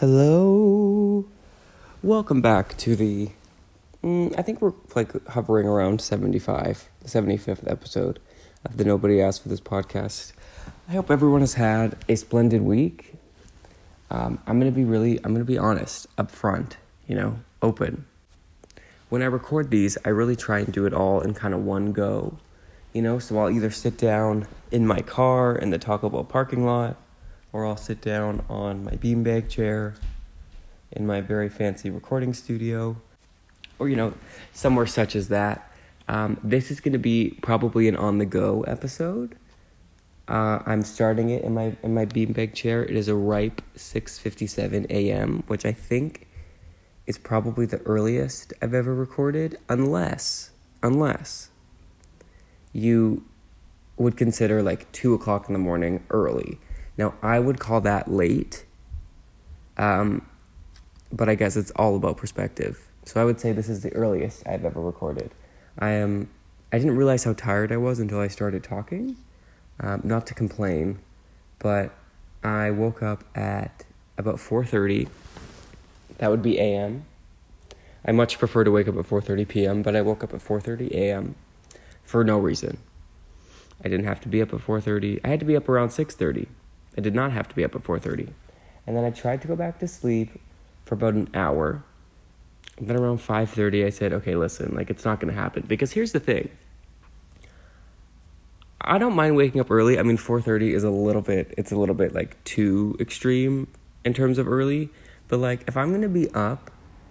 Hello. Welcome back to the. Mm, I think we're like hovering around 75, the 75th episode of the Nobody Asked for This podcast. I hope everyone has had a splendid week. Um, I'm going to be really, I'm going to be honest, up front, you know, open. When I record these, I really try and do it all in kind of one go, you know, so I'll either sit down in my car in the Taco Bell parking lot or I'll sit down on my beanbag chair in my very fancy recording studio, or you know, somewhere such as that. Um, this is going to be probably an on the go episode. Uh, I'm starting it in my in my beanbag chair. It is a ripe 6:57 a.m., which I think is probably the earliest I've ever recorded, unless unless you would consider like two o'clock in the morning early now, I would call that late, um, but I guess it's all about perspective. So I would say this is the earliest I've ever recorded. I am. I didn't realize how tired I was until I started talking. Um, not to complain, but I woke up at about four thirty. That would be a.m. I much prefer to wake up at four thirty p.m., but I woke up at four thirty a.m. for no reason. I didn't have to be up at four thirty. I had to be up around six thirty. I did not have to be up at 4:30. And then I tried to go back to sleep for about an hour. And then around 5:30 I said, "Okay, listen, like it's not going to happen because here's the thing. I don't mind waking up early. I mean, 4:30 is a little bit it's a little bit like too extreme in terms of early, but like if I'm going to be up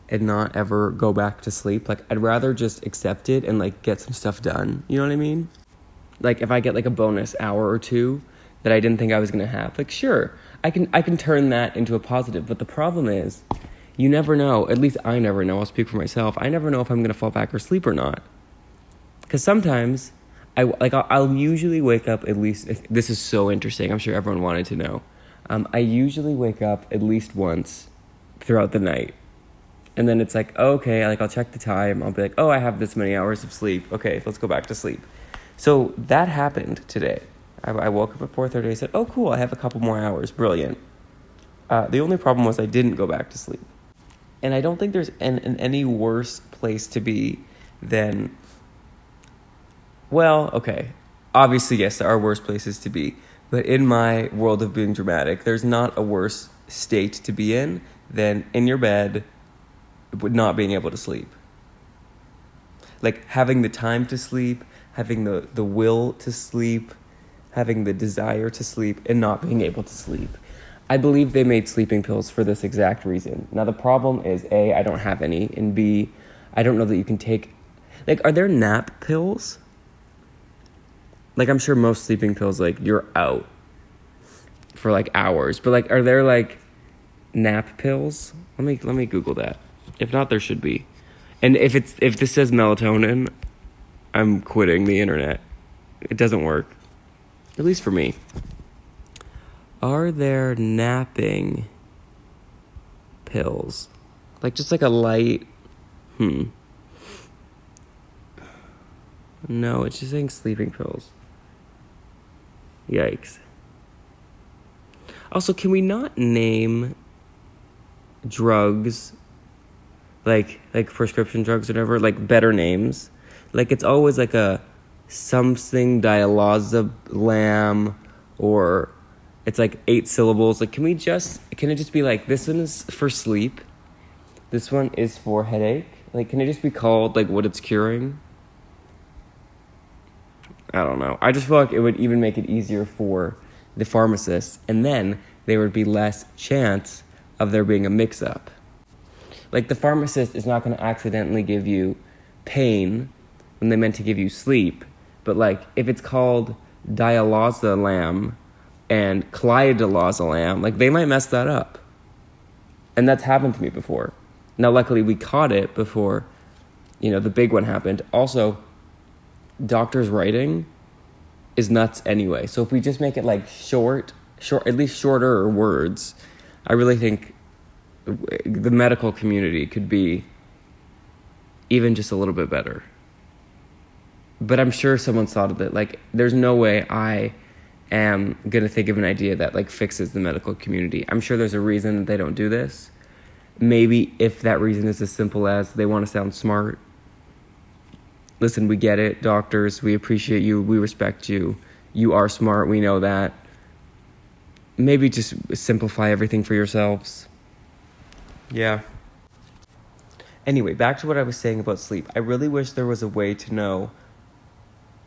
and not ever go back to sleep, like I'd rather just accept it and like get some stuff done. You know what I mean? Like if I get like a bonus hour or two, that I didn't think I was going to have. Like sure, I can I can turn that into a positive, but the problem is you never know, at least I never know. I'll speak for myself. I never know if I'm going to fall back or sleep or not. Cuz sometimes I like I'll, usually wake up at least if, this is so interesting. I'm sure everyone wanted to know. Um, I usually wake up at least once throughout the night. And then it's like, okay, like I'll check the time. I'll be like, oh, I have this many hours of sleep. Okay, let's go back to sleep. So that happened today. I, I woke up at 4.30. I said, oh, cool, I have a couple more hours. Brilliant. Uh, the only problem was I didn't go back to sleep. And I don't think there's an, an any worse place to be than, well, okay. Obviously, yes, there are worse places to be. But in my world of being dramatic, there's not a worse state to be in than in your bed, not being able to sleep. Like having the time to sleep, having the, the will to sleep, having the desire to sleep and not being able to sleep. I believe they made sleeping pills for this exact reason. Now, the problem is A, I don't have any, and B, I don't know that you can take. Like, are there nap pills? Like, I'm sure most sleeping pills, like, you're out for like hours, but like, are there like nap pills? Let me let me Google that. If not, there should be. And if it's if this says melatonin, I'm quitting the internet. It doesn't work at least for me. Are there napping pills? Like just like a light. Hmm. No, it's just saying sleeping pills. Yikes. Also, can we not name drugs like like prescription drugs or whatever like better names? Like it's always like a something lamb, or it's like eight syllables. Like, can we just, can it just be like, this one is for sleep, this one is for headache? Like, can it just be called like what it's curing? I don't know. I just feel like it would even make it easier for the pharmacist, and then there would be less chance of there being a mix up. Like, the pharmacist is not going to accidentally give you pain when they meant to give you sleep but like if it's called dialoslam and clidalazalam, like they might mess that up. And that's happened to me before. Now, luckily, we caught it before, you know, the big one happened. Also, doctors' writing is nuts anyway. So if we just make it like short, short, at least shorter words, I really think the medical community could be even just a little bit better but I'm sure someone's thought of it. Like, there's no way I am gonna think of an idea that like fixes the medical community. I'm sure there's a reason that they don't do this. Maybe if that reason is as simple as they want to sound smart. Listen, we get it, doctors. We appreciate you. We respect you. You are smart. We know that. Maybe just simplify everything for yourselves. Yeah. Anyway, back to what I was saying about sleep. I really wish there was a way to know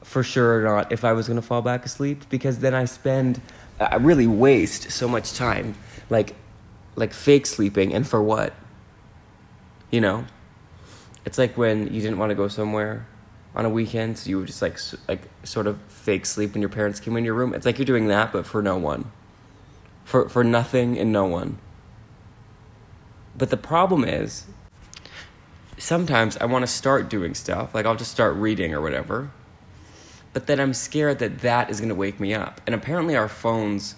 for sure or not if I was going to fall back asleep because then I spend I really waste so much time like like fake sleeping and for what? You know? It's like when you didn't want to go somewhere on a weekend, so you would just like like sort of fake sleep when your parents came in your room. It's like you're doing that but for no one. For for nothing and no one. But the problem is sometimes I want to start doing stuff, like I'll just start reading or whatever but then I'm scared that that is going to wake me up. And apparently, our phones,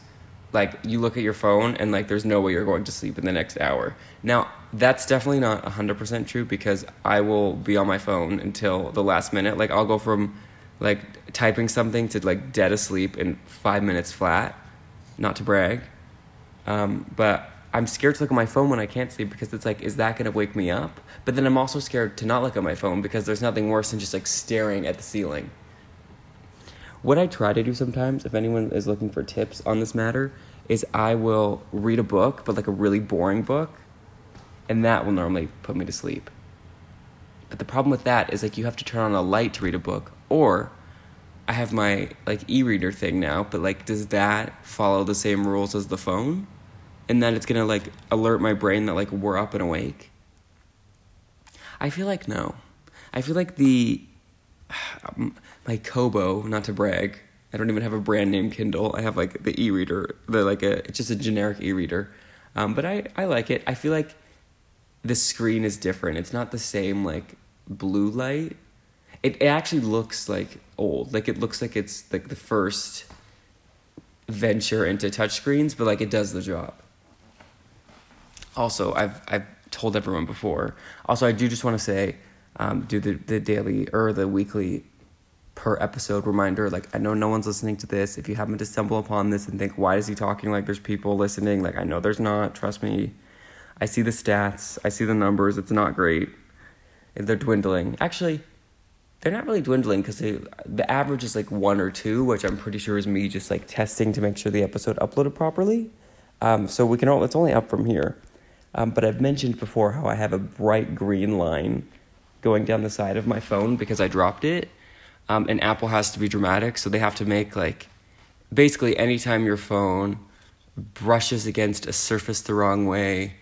like, you look at your phone and, like, there's no way you're going to sleep in the next hour. Now, that's definitely not 100% true because I will be on my phone until the last minute. Like, I'll go from, like, typing something to, like, dead asleep in five minutes flat. Not to brag. Um, but I'm scared to look at my phone when I can't sleep because it's like, is that going to wake me up? But then I'm also scared to not look at my phone because there's nothing worse than just, like, staring at the ceiling. What I try to do sometimes, if anyone is looking for tips on this matter, is I will read a book, but like a really boring book, and that will normally put me to sleep. But the problem with that is like you have to turn on a light to read a book, or I have my like e-reader thing now, but like does that follow the same rules as the phone? And then it's gonna like alert my brain that like we're up and awake. I feel like no. I feel like the um, my Kobo, not to brag. I don't even have a brand name Kindle. I have like the e-reader, the like a it's just a generic e-reader. Um, but I I like it. I feel like the screen is different. It's not the same like blue light. It it actually looks like old. Like it looks like it's like the first venture into touchscreens, but like it does the job. Also, I've I've told everyone before. Also, I do just want to say, um, do the the daily or the weekly per episode reminder. Like, I know no one's listening to this. If you happen to stumble upon this and think, why is he talking like there's people listening? Like, I know there's not. Trust me. I see the stats, I see the numbers. It's not great. They're dwindling. Actually, they're not really dwindling because the average is like one or two, which I'm pretty sure is me just like testing to make sure the episode uploaded properly. Um, so we can, all, it's only up from here. Um, but I've mentioned before how I have a bright green line going down the side of my phone because I dropped it. Um, and Apple has to be dramatic, so they have to make like basically anytime your phone brushes against a surface the wrong way,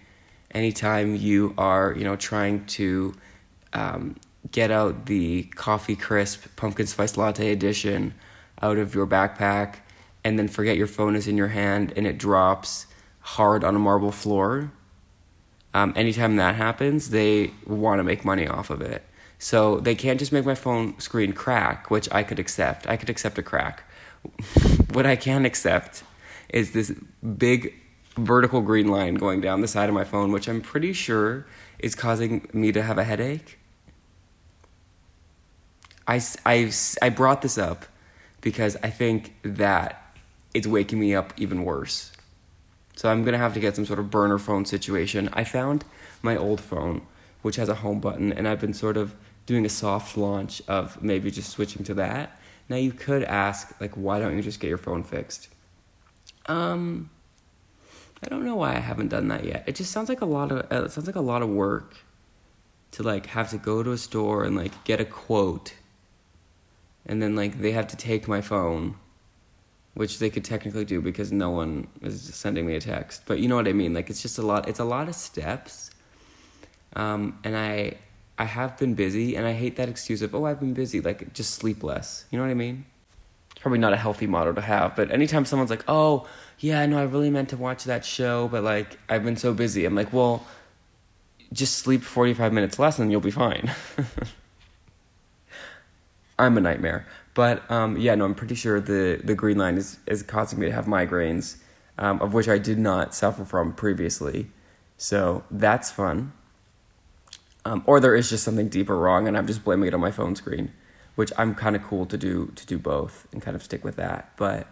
anytime you are you know trying to um, get out the coffee crisp pumpkin spice latte edition out of your backpack, and then forget your phone is in your hand and it drops hard on a marble floor. Um, anytime that happens, they want to make money off of it. So they can't just make my phone screen crack, which I could accept. I could accept a crack. what I can accept is this big vertical green line going down the side of my phone, which I'm pretty sure is causing me to have a headache. I, I, I brought this up because I think that it's waking me up even worse. So I'm going to have to get some sort of burner phone situation. I found my old phone, which has a home button, and I've been sort of doing a soft launch of maybe just switching to that. Now you could ask like why don't you just get your phone fixed? Um I don't know why I haven't done that yet. It just sounds like a lot of uh, it sounds like a lot of work to like have to go to a store and like get a quote and then like they have to take my phone which they could technically do because no one is sending me a text but you know what i mean like it's just a lot it's a lot of steps um, and i I have been busy, and I hate that excuse of, oh, I've been busy. Like, just sleep less. You know what I mean? Probably not a healthy motto to have, but anytime someone's like, oh, yeah, no, I really meant to watch that show, but like, I've been so busy. I'm like, well, just sleep 45 minutes less and you'll be fine. I'm a nightmare. But um, yeah, no, I'm pretty sure the, the green line is, is causing me to have migraines, um, of which I did not suffer from previously. So that's fun. Um, or there is just something deeper wrong and I'm just blaming it on my phone screen, which I'm kind of cool to do to do both and kind of stick with that. But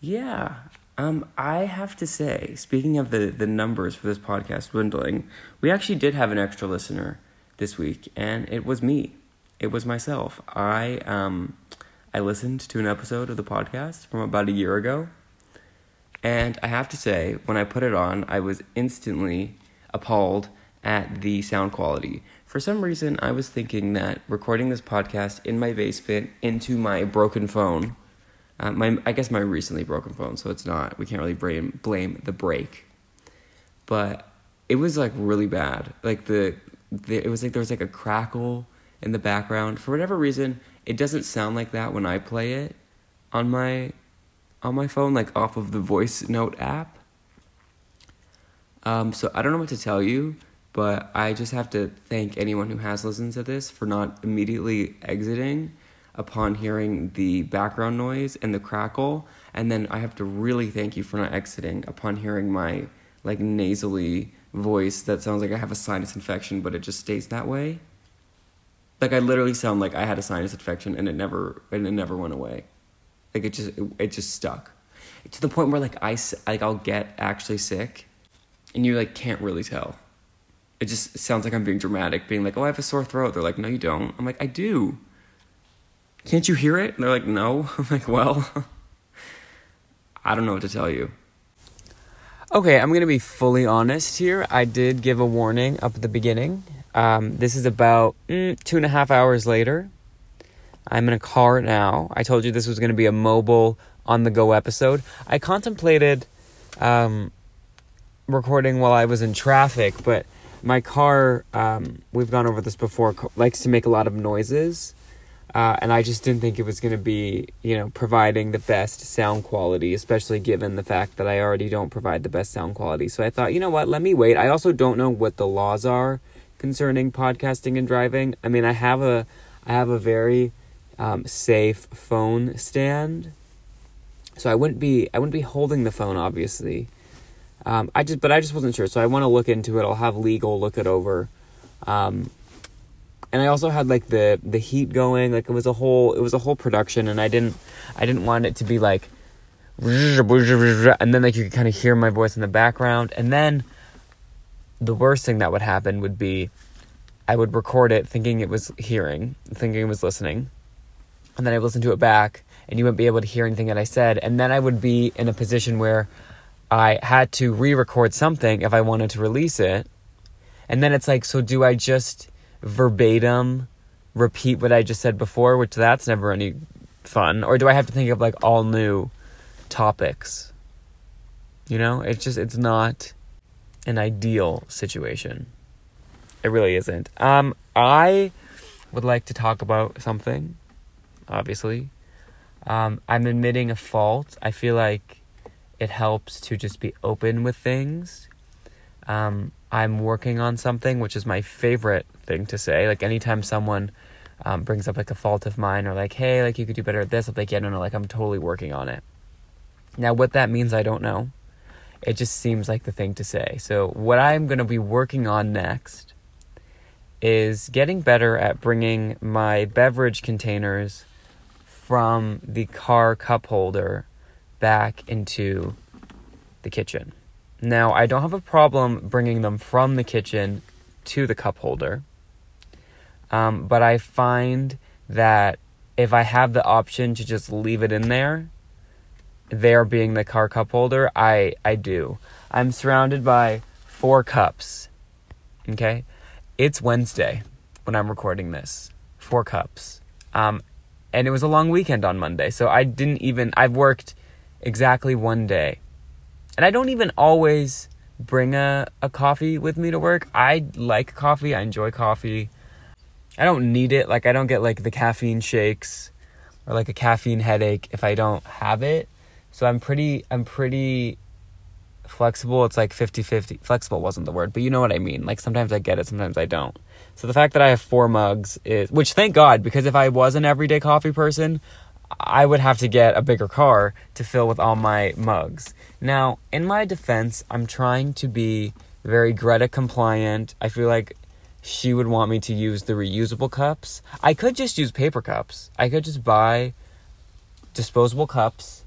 Yeah. Um, I have to say, speaking of the, the numbers for this podcast dwindling, we actually did have an extra listener this week, and it was me. It was myself. I um, I listened to an episode of the podcast from about a year ago, and I have to say, when I put it on, I was instantly appalled at the sound quality. For some reason, I was thinking that recording this podcast in my basement into my broken phone uh, my I guess my recently broken phone, so it's not. We can't really blame blame the break, but it was like really bad. Like the, the it was like there was like a crackle in the background for whatever reason. It doesn't sound like that when I play it on my on my phone, like off of the voice note app. Um, so I don't know what to tell you, but I just have to thank anyone who has listened to this for not immediately exiting upon hearing the background noise and the crackle. And then I have to really thank you for not exiting upon hearing my like nasally voice that sounds like I have a sinus infection, but it just stays that way. Like I literally sound like I had a sinus infection and it never and it never went away. Like it just it, it just stuck to the point where like I like I'll get actually sick, and you like can't really tell. It just sounds like I'm being dramatic, being like, "Oh, I have a sore throat." They're like, "No, you don't." I'm like, "I do." Can't you hear it? And they're like, No. I'm like, Well, I don't know what to tell you. Okay, I'm going to be fully honest here. I did give a warning up at the beginning. Um, this is about mm, two and a half hours later. I'm in a car now. I told you this was going to be a mobile on the go episode. I contemplated um, recording while I was in traffic, but my car, um, we've gone over this before, likes to make a lot of noises. Uh, and I just didn't think it was going to be, you know, providing the best sound quality, especially given the fact that I already don't provide the best sound quality. So I thought, you know what, let me wait. I also don't know what the laws are concerning podcasting and driving. I mean, I have a, I have a very um, safe phone stand, so I wouldn't be, I wouldn't be holding the phone, obviously. Um, I just, but I just wasn't sure, so I want to look into it. I'll have legal look it over. Um, and I also had like the the heat going. Like it was a whole it was a whole production and I didn't I didn't want it to be like and then like you could kind of hear my voice in the background. And then the worst thing that would happen would be I would record it thinking it was hearing thinking it was listening. And then I listen to it back and you wouldn't be able to hear anything that I said. And then I would be in a position where I had to re-record something if I wanted to release it and then it's like so do I just verbatim repeat what I just said before, which that's never any fun? Or do I have to think of like all new topics? You know, it's just it's not an ideal situation. It really isn't. Um I would like to talk about something obviously. Um I'm admitting a fault. I feel like it helps to just be open with things. Um I'm working on something, which is my favorite thing to say. Like anytime someone um, brings up like a fault of mine or like, hey, like you could do better at this, I'm like, yeah, no, no, like I'm totally working on it. Now, what that means, I don't know. It just seems like the thing to say. So, what I'm going to be working on next is getting better at bringing my beverage containers from the car cup holder back into the kitchen. Now, I don't have a problem bringing them from the kitchen to the cup holder, um, but I find that if I have the option to just leave it in there, there being the car cup holder, I, I do. I'm surrounded by four cups. Okay? It's Wednesday when I'm recording this. Four cups. Um, and it was a long weekend on Monday, so I didn't even, I've worked exactly one day and I don't even always bring a, a coffee with me to work. I like coffee, I enjoy coffee. I don't need it. Like, I don't get like the caffeine shakes or like a caffeine headache if I don't have it. So I'm pretty, I'm pretty flexible. It's like 50 50. Flexible wasn't the word, but you know what I mean. Like, sometimes I get it, sometimes I don't. So the fact that I have four mugs is, which thank God, because if I was an everyday coffee person, I would have to get a bigger car to fill with all my mugs. Now, in my defense, I'm trying to be very Greta compliant. I feel like she would want me to use the reusable cups. I could just use paper cups. I could just buy disposable cups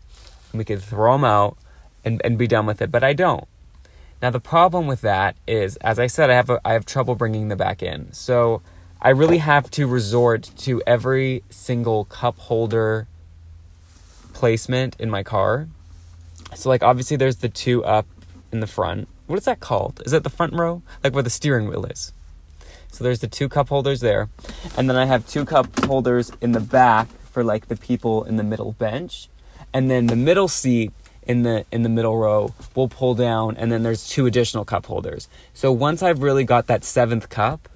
and we could throw them out and, and be done with it, but I don't. Now the problem with that is, as I said, I have a, I have trouble bringing them back in. So I really have to resort to every single cup holder placement in my car. So like obviously there's the two up in the front. What is that called? Is that the front row? Like where the steering wheel is. So there's the two cup holders there. And then I have two cup holders in the back for like the people in the middle bench. And then the middle seat in the in the middle row will pull down and then there's two additional cup holders. So once I've really got that seventh cup,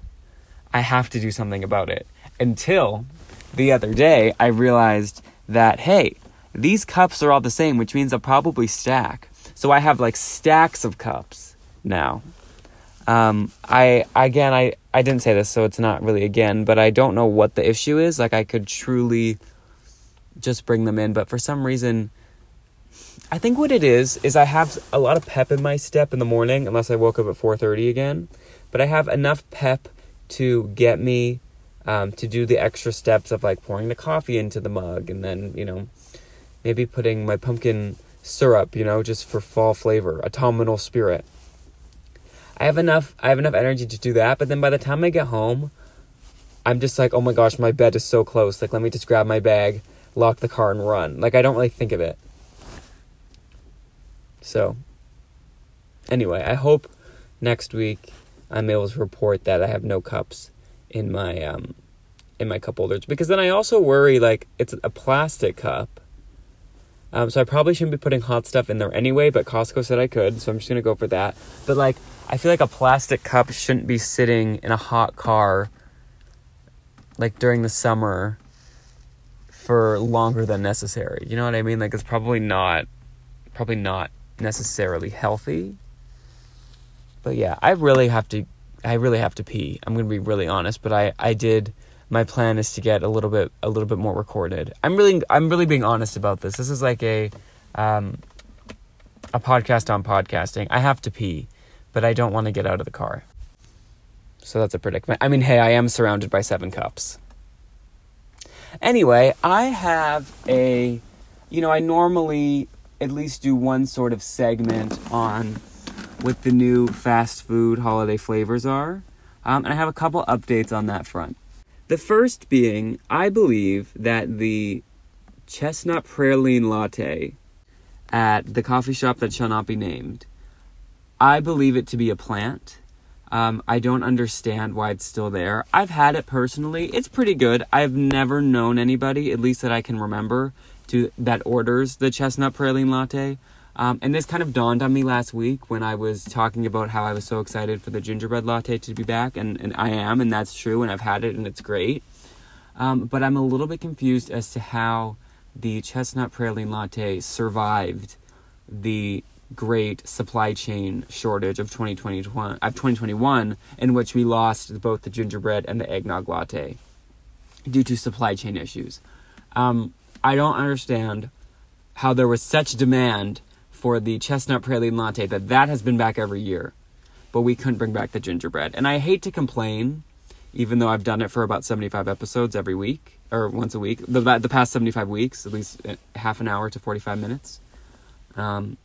I have to do something about it. Until the other day I realized that hey, these cups are all the same, which means I'll probably stack. So I have like stacks of cups now. Um, I again, I I didn't say this, so it's not really again, but I don't know what the issue is. Like I could truly just bring them in, but for some reason, I think what it is is I have a lot of pep in my step in the morning, unless I woke up at four thirty again. But I have enough pep to get me um, to do the extra steps of like pouring the coffee into the mug, and then you know maybe putting my pumpkin syrup, you know, just for fall flavor, autumnal spirit. I have enough I have enough energy to do that, but then by the time I get home, I'm just like, "Oh my gosh, my bed is so close. Like let me just grab my bag, lock the car and run." Like I don't really think of it. So, anyway, I hope next week I'm able to report that I have no cups in my um in my cup holders because then I also worry like it's a plastic cup. Um, so I probably shouldn't be putting hot stuff in there anyway, but Costco said I could, so I'm just gonna go for that. But like I feel like a plastic cup shouldn't be sitting in a hot car like during the summer for longer than necessary. You know what I mean? Like it's probably not probably not necessarily healthy. But yeah, I really have to I really have to pee. I'm to be really honest, but I I did my plan is to get a little bit a little bit more recorded. I'm really I'm really being honest about this. This is like a um a podcast on podcasting. I have to pee but I don't want to get out of the car. So that's a predicament. I mean, hey, I am surrounded by seven cups. Anyway, I have a, you know, I normally at least do one sort of segment on what the new fast food holiday flavors are. Um, and I have a couple updates on that front. The first being, I believe that the chestnut praline latte at the coffee shop that shall not be named I believe it to be a plant. Um, I don't understand why it's still there. I've had it personally. It's pretty good. I've never known anybody, at least that I can remember, to that orders the chestnut praline latte. Um, and this kind of dawned on me last week when I was talking about how I was so excited for the gingerbread latte to be back, and, and I am, and that's true, and I've had it, and it's great. Um, but I'm a little bit confused as to how the chestnut praline latte survived the great supply chain shortage of 2021 of 2021 in which we lost both the gingerbread and the eggnog latte due to supply chain issues. Um, I don't understand how there was such demand for the chestnut praline latte that that has been back every year, but we couldn't bring back the gingerbread. And I hate to complain, even though I've done it for about 75 episodes every week or once a week, the the past 75 weeks, at least uh, half an hour to 45 minutes. Um,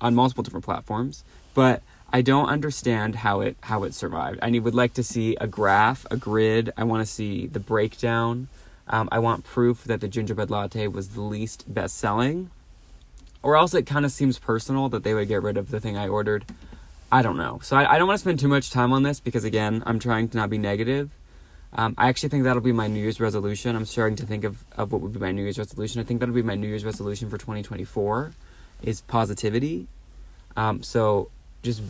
on multiple different platforms, but I don't understand how it how it survived. I would like to see a graph, a grid. I want to see the breakdown. Um, I want proof that the gingerbread latte was the least best selling, or else it kind of seems personal that they would get rid of the thing I ordered. I don't know. So I, I don't want to spend too much time on this because again, I'm trying to not be negative. Um, I actually think that'll be my New Year's resolution. I'm starting to think of, of what would be my New Year's resolution. I think that'll be my New Year's resolution for 2024 is positivity. Um, so just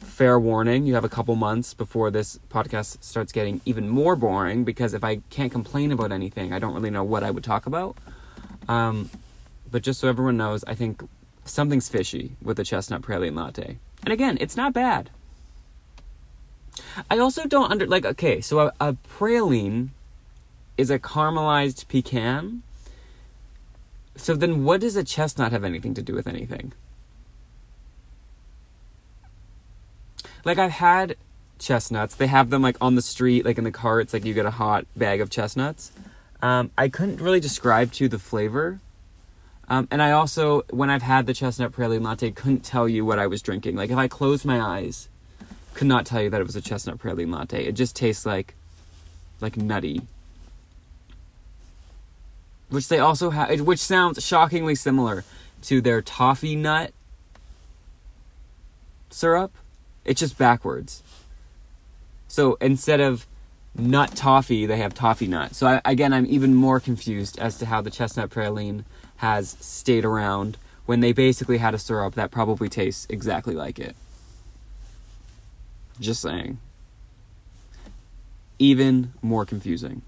fair warning, you have a couple months before this podcast starts getting even more boring because if I can't complain about anything, I don't really know what I would talk about. Um, but just so everyone knows, I think something's fishy with the chestnut praline latte. And again, it's not bad. I also don't under like okay, so a, a praline is a caramelized pecan. So then what does a chestnut have anything to do with anything? Like I've had chestnuts. They have them like on the street, like in the carts, like you get a hot bag of chestnuts. Um, I couldn't really describe to you the flavor. Um, and I also, when I've had the chestnut praline latte, couldn't tell you what I was drinking. Like if I closed my eyes, could not tell you that it was a chestnut praline latte. It just tastes like, like nutty. Which they also have, which sounds shockingly similar to their toffee nut syrup. It's just backwards. So instead of nut toffee, they have toffee nut. So I, again, I'm even more confused as to how the chestnut praline has stayed around when they basically had a syrup that probably tastes exactly like it. Just saying. Even more confusing.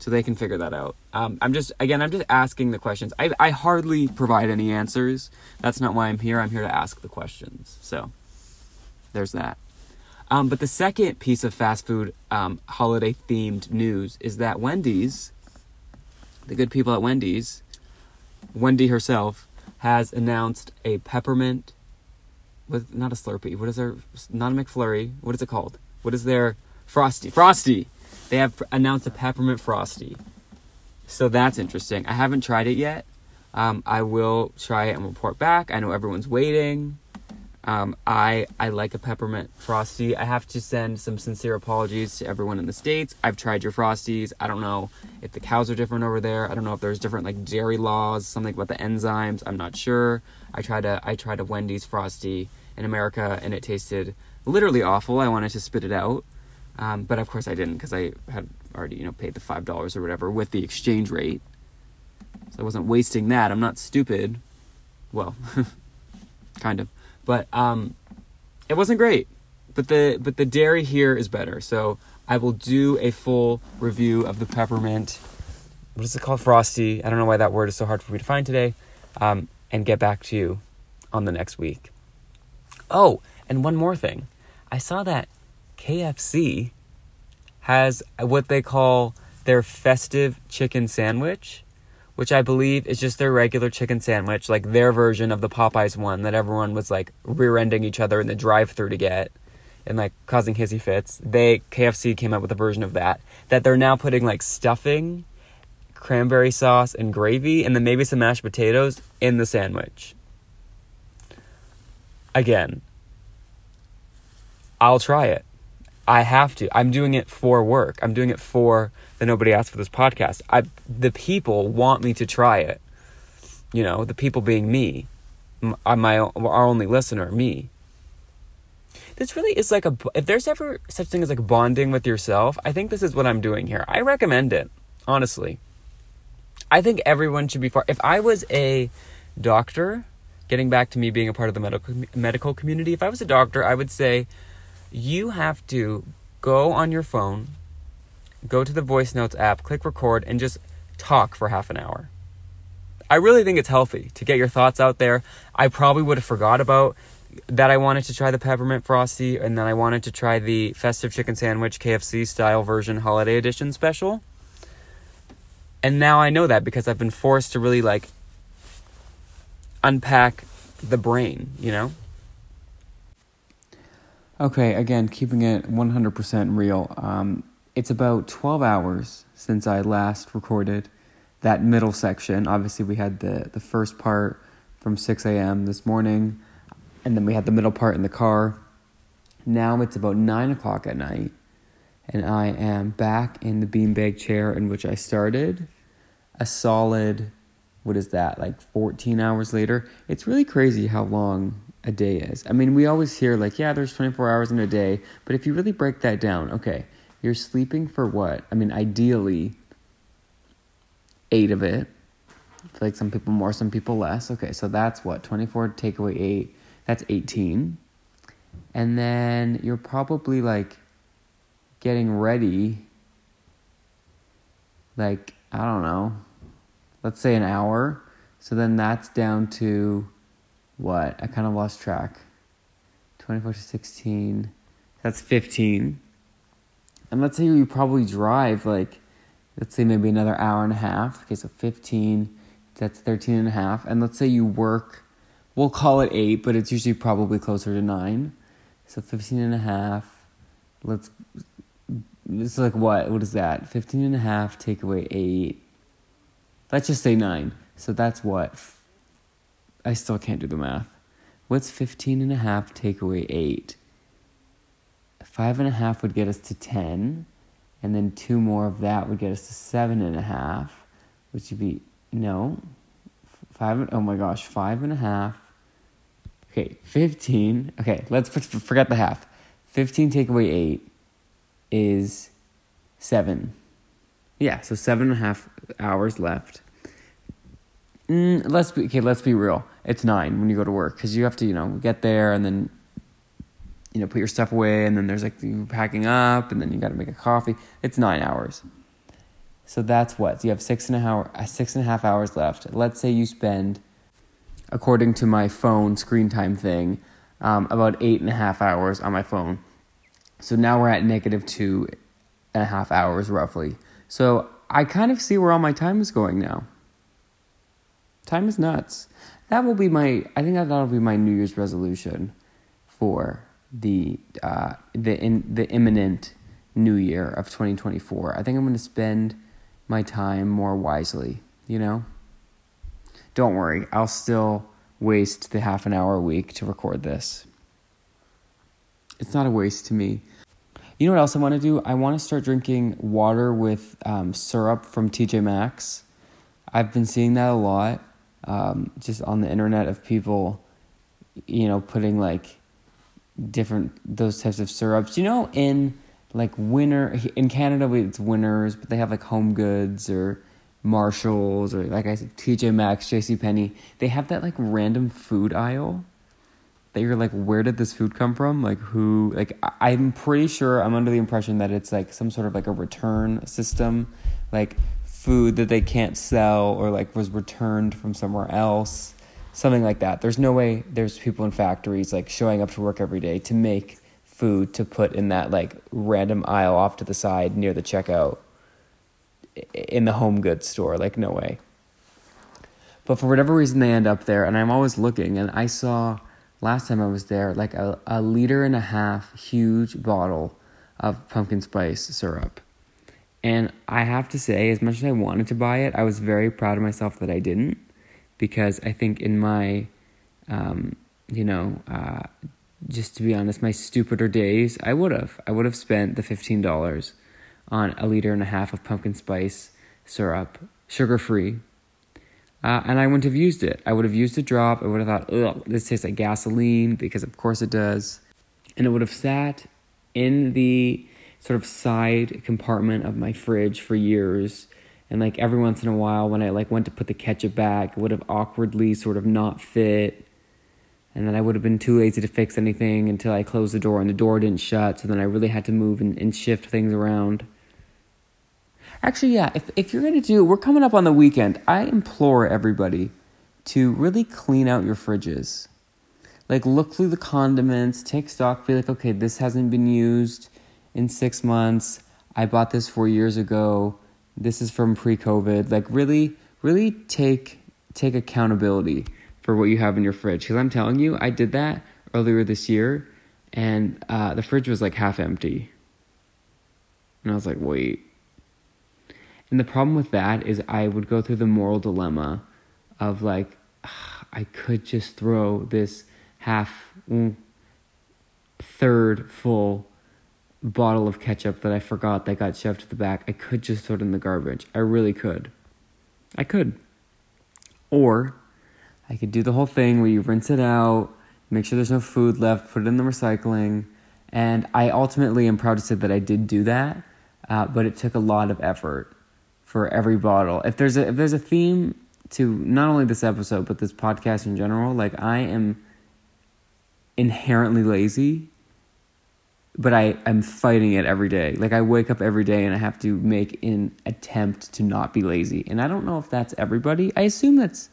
So they can figure that out. Um, I'm just, again, I'm just asking the questions. I, I hardly provide any answers. That's not why I'm here. I'm here to ask the questions. So there's that. Um, but the second piece of fast food um, holiday themed news is that Wendy's, the good people at Wendy's, Wendy herself, has announced a peppermint with not a Slurpee. What is their not a McFlurry? What is it called? What is their Frosty? Frosty. They have announced a peppermint frosty. So that's interesting. I haven't tried it yet. Um, I will try it and report back. I know everyone's waiting. Um, I I like a peppermint frosty. I have to send some sincere apologies to everyone in the states. I've tried your frosties. I don't know if the cows are different over there. I don't know if there's different like dairy laws, something about the enzymes. I'm not sure. I tried a I tried a Wendy's frosty in America and it tasted literally awful. I wanted to spit it out. Um, but of course I didn't because I had already, you know, paid the five dollars or whatever with the exchange rate. So I wasn't wasting that. I'm not stupid. Well, kind of. But um, it wasn't great. But the but the dairy here is better. So I will do a full review of the peppermint. What is it called? Frosty. I don't know why that word is so hard for me to find today. Um, and get back to you on the next week. Oh, and one more thing. I saw that KFC has what they call their festive chicken sandwich, which I believe is just their regular chicken sandwich, like their version of the Popeyes one that everyone was like rear-ending each other in the drive-through to get and like causing hissy fits. They KFC came up with a version of that that they're now putting like stuffing, cranberry sauce and gravy and then maybe some mashed potatoes in the sandwich. Again, I'll try it. I have to. I'm doing it for work. I'm doing it for the Nobody Asked for This podcast. I the people want me to try it. You know, the people being me, my, uh, my our only listener, me. This really is like a. If there's ever such thing as like bonding with yourself, I think this is what I'm doing here. I recommend it, honestly. I think everyone should be far. If I was a doctor, getting back to me being a part of the medical medical community, if I was a doctor, I would say you have to go on your phone, go to the voice notes app, click record, and just talk for half an hour. I really think it's healthy to get your thoughts out there. I probably would have forgot about that I wanted to try the peppermint frosty and then I wanted to try the festive chicken sandwich KFC style version holiday edition special. And now I know that because I've been forced to really like unpack the brain, you know? Okay, again, keeping it 100% real. Um, it's about 12 hours since I last recorded that middle section. Obviously, we had the, the first part from 6 a.m. this morning, and then we had the middle part in the car. Now it's about 9 o'clock at night, and I am back in the beanbag chair in which I started. A solid, what is that, like 14 hours later? It's really crazy how long a day is. I mean, we always hear like, yeah, there's 24 hours in a day, but if you really break that down, okay, you're sleeping for what? I mean, ideally, eight of it. like some people more, some people less. Okay, so that's what 24 take away eight. That's 18. And then you're probably like getting ready. Like I don't know, let's say an hour. So then that's down to what? I kind of lost track. 24 to 16. That's 15. And let's say you probably drive like, let's say maybe another hour and a half. Okay, so 15, that's 13 and a half. And let's say you work, we'll call it 8, but it's usually probably closer to 9. So 15 and a half. Let's, it's like what? What is that? 15 and a half, take away 8. Let's just say 9. So that's what. I still can't do the math. What's 15 and a half take away 8? Five and a half would get us to 10. And then two more of that would get us to seven and a half, which would be, no, five, oh my gosh, five and a half. Okay, 15. Okay, let's forget the half. 15 take away 8 is 7. Yeah, so seven and a half hours left. Mm, let's be okay. Let's be real. It's nine when you go to work because you have to, you know, get there and then, you know, put your stuff away and then there's like you packing up and then you got to make a coffee. It's nine hours. So that's what you have six and a half uh, six and a half hours left. Let's say you spend, according to my phone screen time thing, um, about eight and a half hours on my phone. So now we're at negative two and a half hours roughly. So I kind of see where all my time is going now. Time is nuts. That will be my. I think that'll be my New Year's resolution for the uh, the in the imminent New Year of 2024. I think I'm going to spend my time more wisely. You know. Don't worry, I'll still waste the half an hour a week to record this. It's not a waste to me. You know what else I want to do? I want to start drinking water with um, syrup from TJ Maxx. I've been seeing that a lot um, just on the internet of people, you know, putting like different those types of syrups. You know, in like winter in Canada, it's Winners, but they have like Home Goods or Marshalls or like I said, TJ Maxx, JC Penney. They have that like random food aisle that you're like, where did this food come from? Like who? Like I'm pretty sure I'm under the impression that it's like some sort of like a return system, like food that they can't sell or like was returned from somewhere else, something like that. There's no way there's people in factories like showing up to work every day to make food to put in that like random aisle off to the side near the checkout in the home goods store. Like, no way. But for whatever reason, they end up there, and I'm always looking. And I saw last time I was there like a, a liter and a half huge bottle of pumpkin spice syrup. And I have to say, as much as I wanted to buy it, I was very proud of myself that I didn't, because I think in my, um, you know, uh, just to be honest, my stupider days, I would have. I would have spent the fifteen dollars on a liter and a half of pumpkin spice syrup, sugar free, uh, and I wouldn't have used it. I would have used a drop. I would have thought, ugh, this tastes like gasoline because of course it does, and it would have sat in the sort of side compartment of my fridge for years. And like every once in a while, when I like went to put the ketchup back, it would have awkwardly sort of not fit. And then I would have been too lazy to fix anything until I closed the door and the door didn't shut. So then I really had to move and, and shift things around. Actually, yeah, if, if you're to do, we're coming up on the weekend. I implore everybody to really clean out your fridges. Like, look through the condiments, take stock, be like, okay, this hasn't been used in six months. I bought this four years ago. This is from pre-COVID. Like really, really take take accountability for what you have in your fridge. Because I'm telling you, I did that earlier this year, and uh, the fridge was like half empty. And I was like, wait. And the problem with that is I would go through the moral dilemma of like, I could just throw this half, mm, third full bottle of ketchup that I forgot that got shoved to the back. I could just throw it in the garbage. I really could. I could. Or I could do the whole thing where you rinse it out, make sure there's no food left, put it in the recycling. And I ultimately am proud to say that I did do that, uh, but it took a lot of effort for every bottle. If there's a if there's a theme to not only this episode but this podcast in general, like I am inherently lazy but I am fighting it every day. Like I wake up every day and I have to make an attempt to not be lazy. And I don't know if that's everybody. I assume that's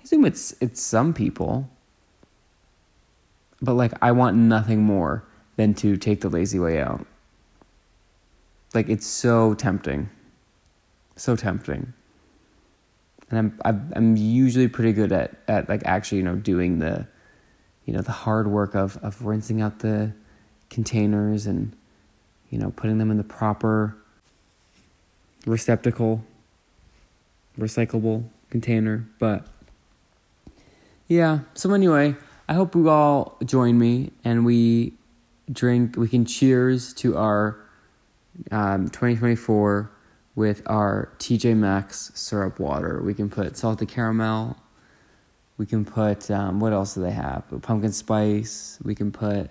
I assume it's it's some people. But like I want nothing more than to take the lazy way out. Like it's so tempting. So tempting. And I'm I'm usually pretty good at at like actually, you know, doing the you know, the hard work of of rinsing out the containers and you know putting them in the proper receptacle recyclable container. But yeah, so anyway, I hope you all join me and we drink, we can cheers to our um, 2024 with our TJ Maxx syrup water. We can put salted caramel. We can put, um, what else do they have? Pumpkin spice. We can put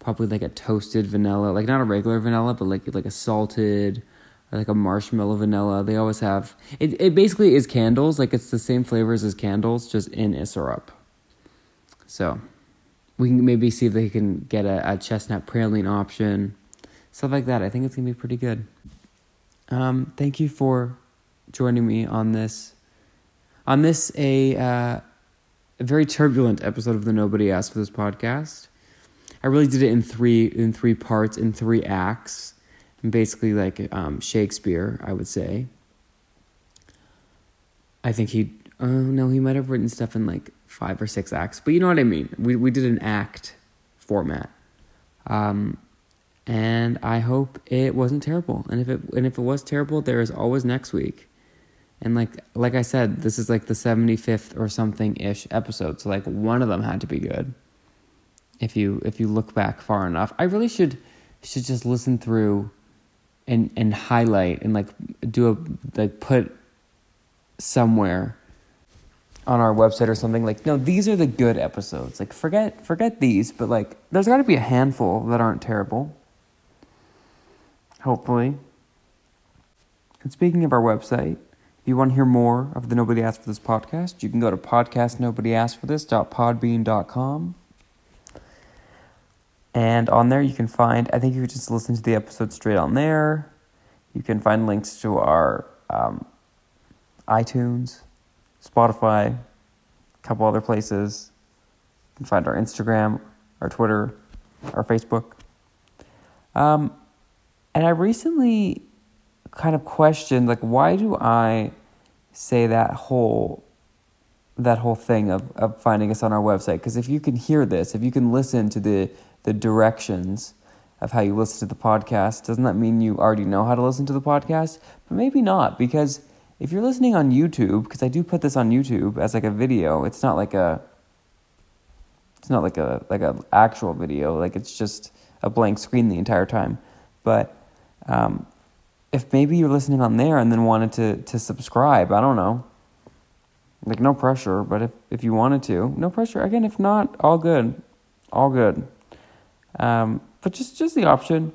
probably like a toasted vanilla, like not a regular vanilla, but like like a salted or like a marshmallow vanilla. They always have it. It basically is candles, like it's the same flavors as candles, just in a syrup. So we can maybe see if they can get a, a chestnut praline option, stuff like that. I think it's gonna be pretty good. Um, thank you for joining me on this, on this a, uh, a very turbulent episode of the Nobody Asked for This podcast. I really did it in three in three parts in three acts, and basically like um, Shakespeare, I would say. I think he, oh no, he might have written stuff in like five or six acts, but you know what I mean. We we did an act format, um, and I hope it wasn't terrible. And if it and if it was terrible, there is always next week. And like like I said, this is like the seventy fifth or something ish episode, so like one of them had to be good if you if you look back far enough. I really should should just listen through and and highlight and like do a like put somewhere on our website or something like no these are the good episodes. Like forget forget these but like there's got to be a handful that aren't terrible. Hopefully. And speaking of our website if you want to hear more of the nobody asked for this podcast you can go to podcastnobodyaskforthis.podbean.com and on there, you can find, I think you could just listen to the episode straight on there. You can find links to our um, iTunes, Spotify, a couple other places. You can find our Instagram, our Twitter, our Facebook. Um, and I recently kind of questioned, like, why do I say that whole that whole thing of, of finding us on our website? Because if you can hear this, if you can listen to the the directions of how you listen to the podcast. Doesn't that mean you already know how to listen to the podcast? But maybe not, because if you're listening on YouTube, because I do put this on YouTube as like a video, it's not like a it's not like a like a actual video, like it's just a blank screen the entire time. But um, if maybe you're listening on there and then wanted to to subscribe, I don't know. Like no pressure, but if if you wanted to, no pressure. Again, if not, all good, all good. Um, but just just the option.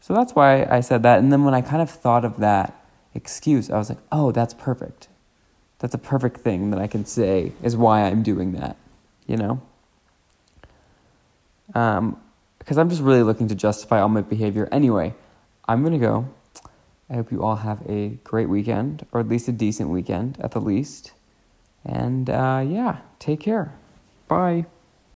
So that's why I said that. And then when I kind of thought of that excuse, I was like, oh, that's perfect. That's a perfect thing that I can say is why I'm doing that. You know. Um, because I'm just really looking to justify all my behavior. Anyway, I'm gonna go. I hope you all have a great weekend, or at least a decent weekend at the least. And uh, yeah, take care. Bye.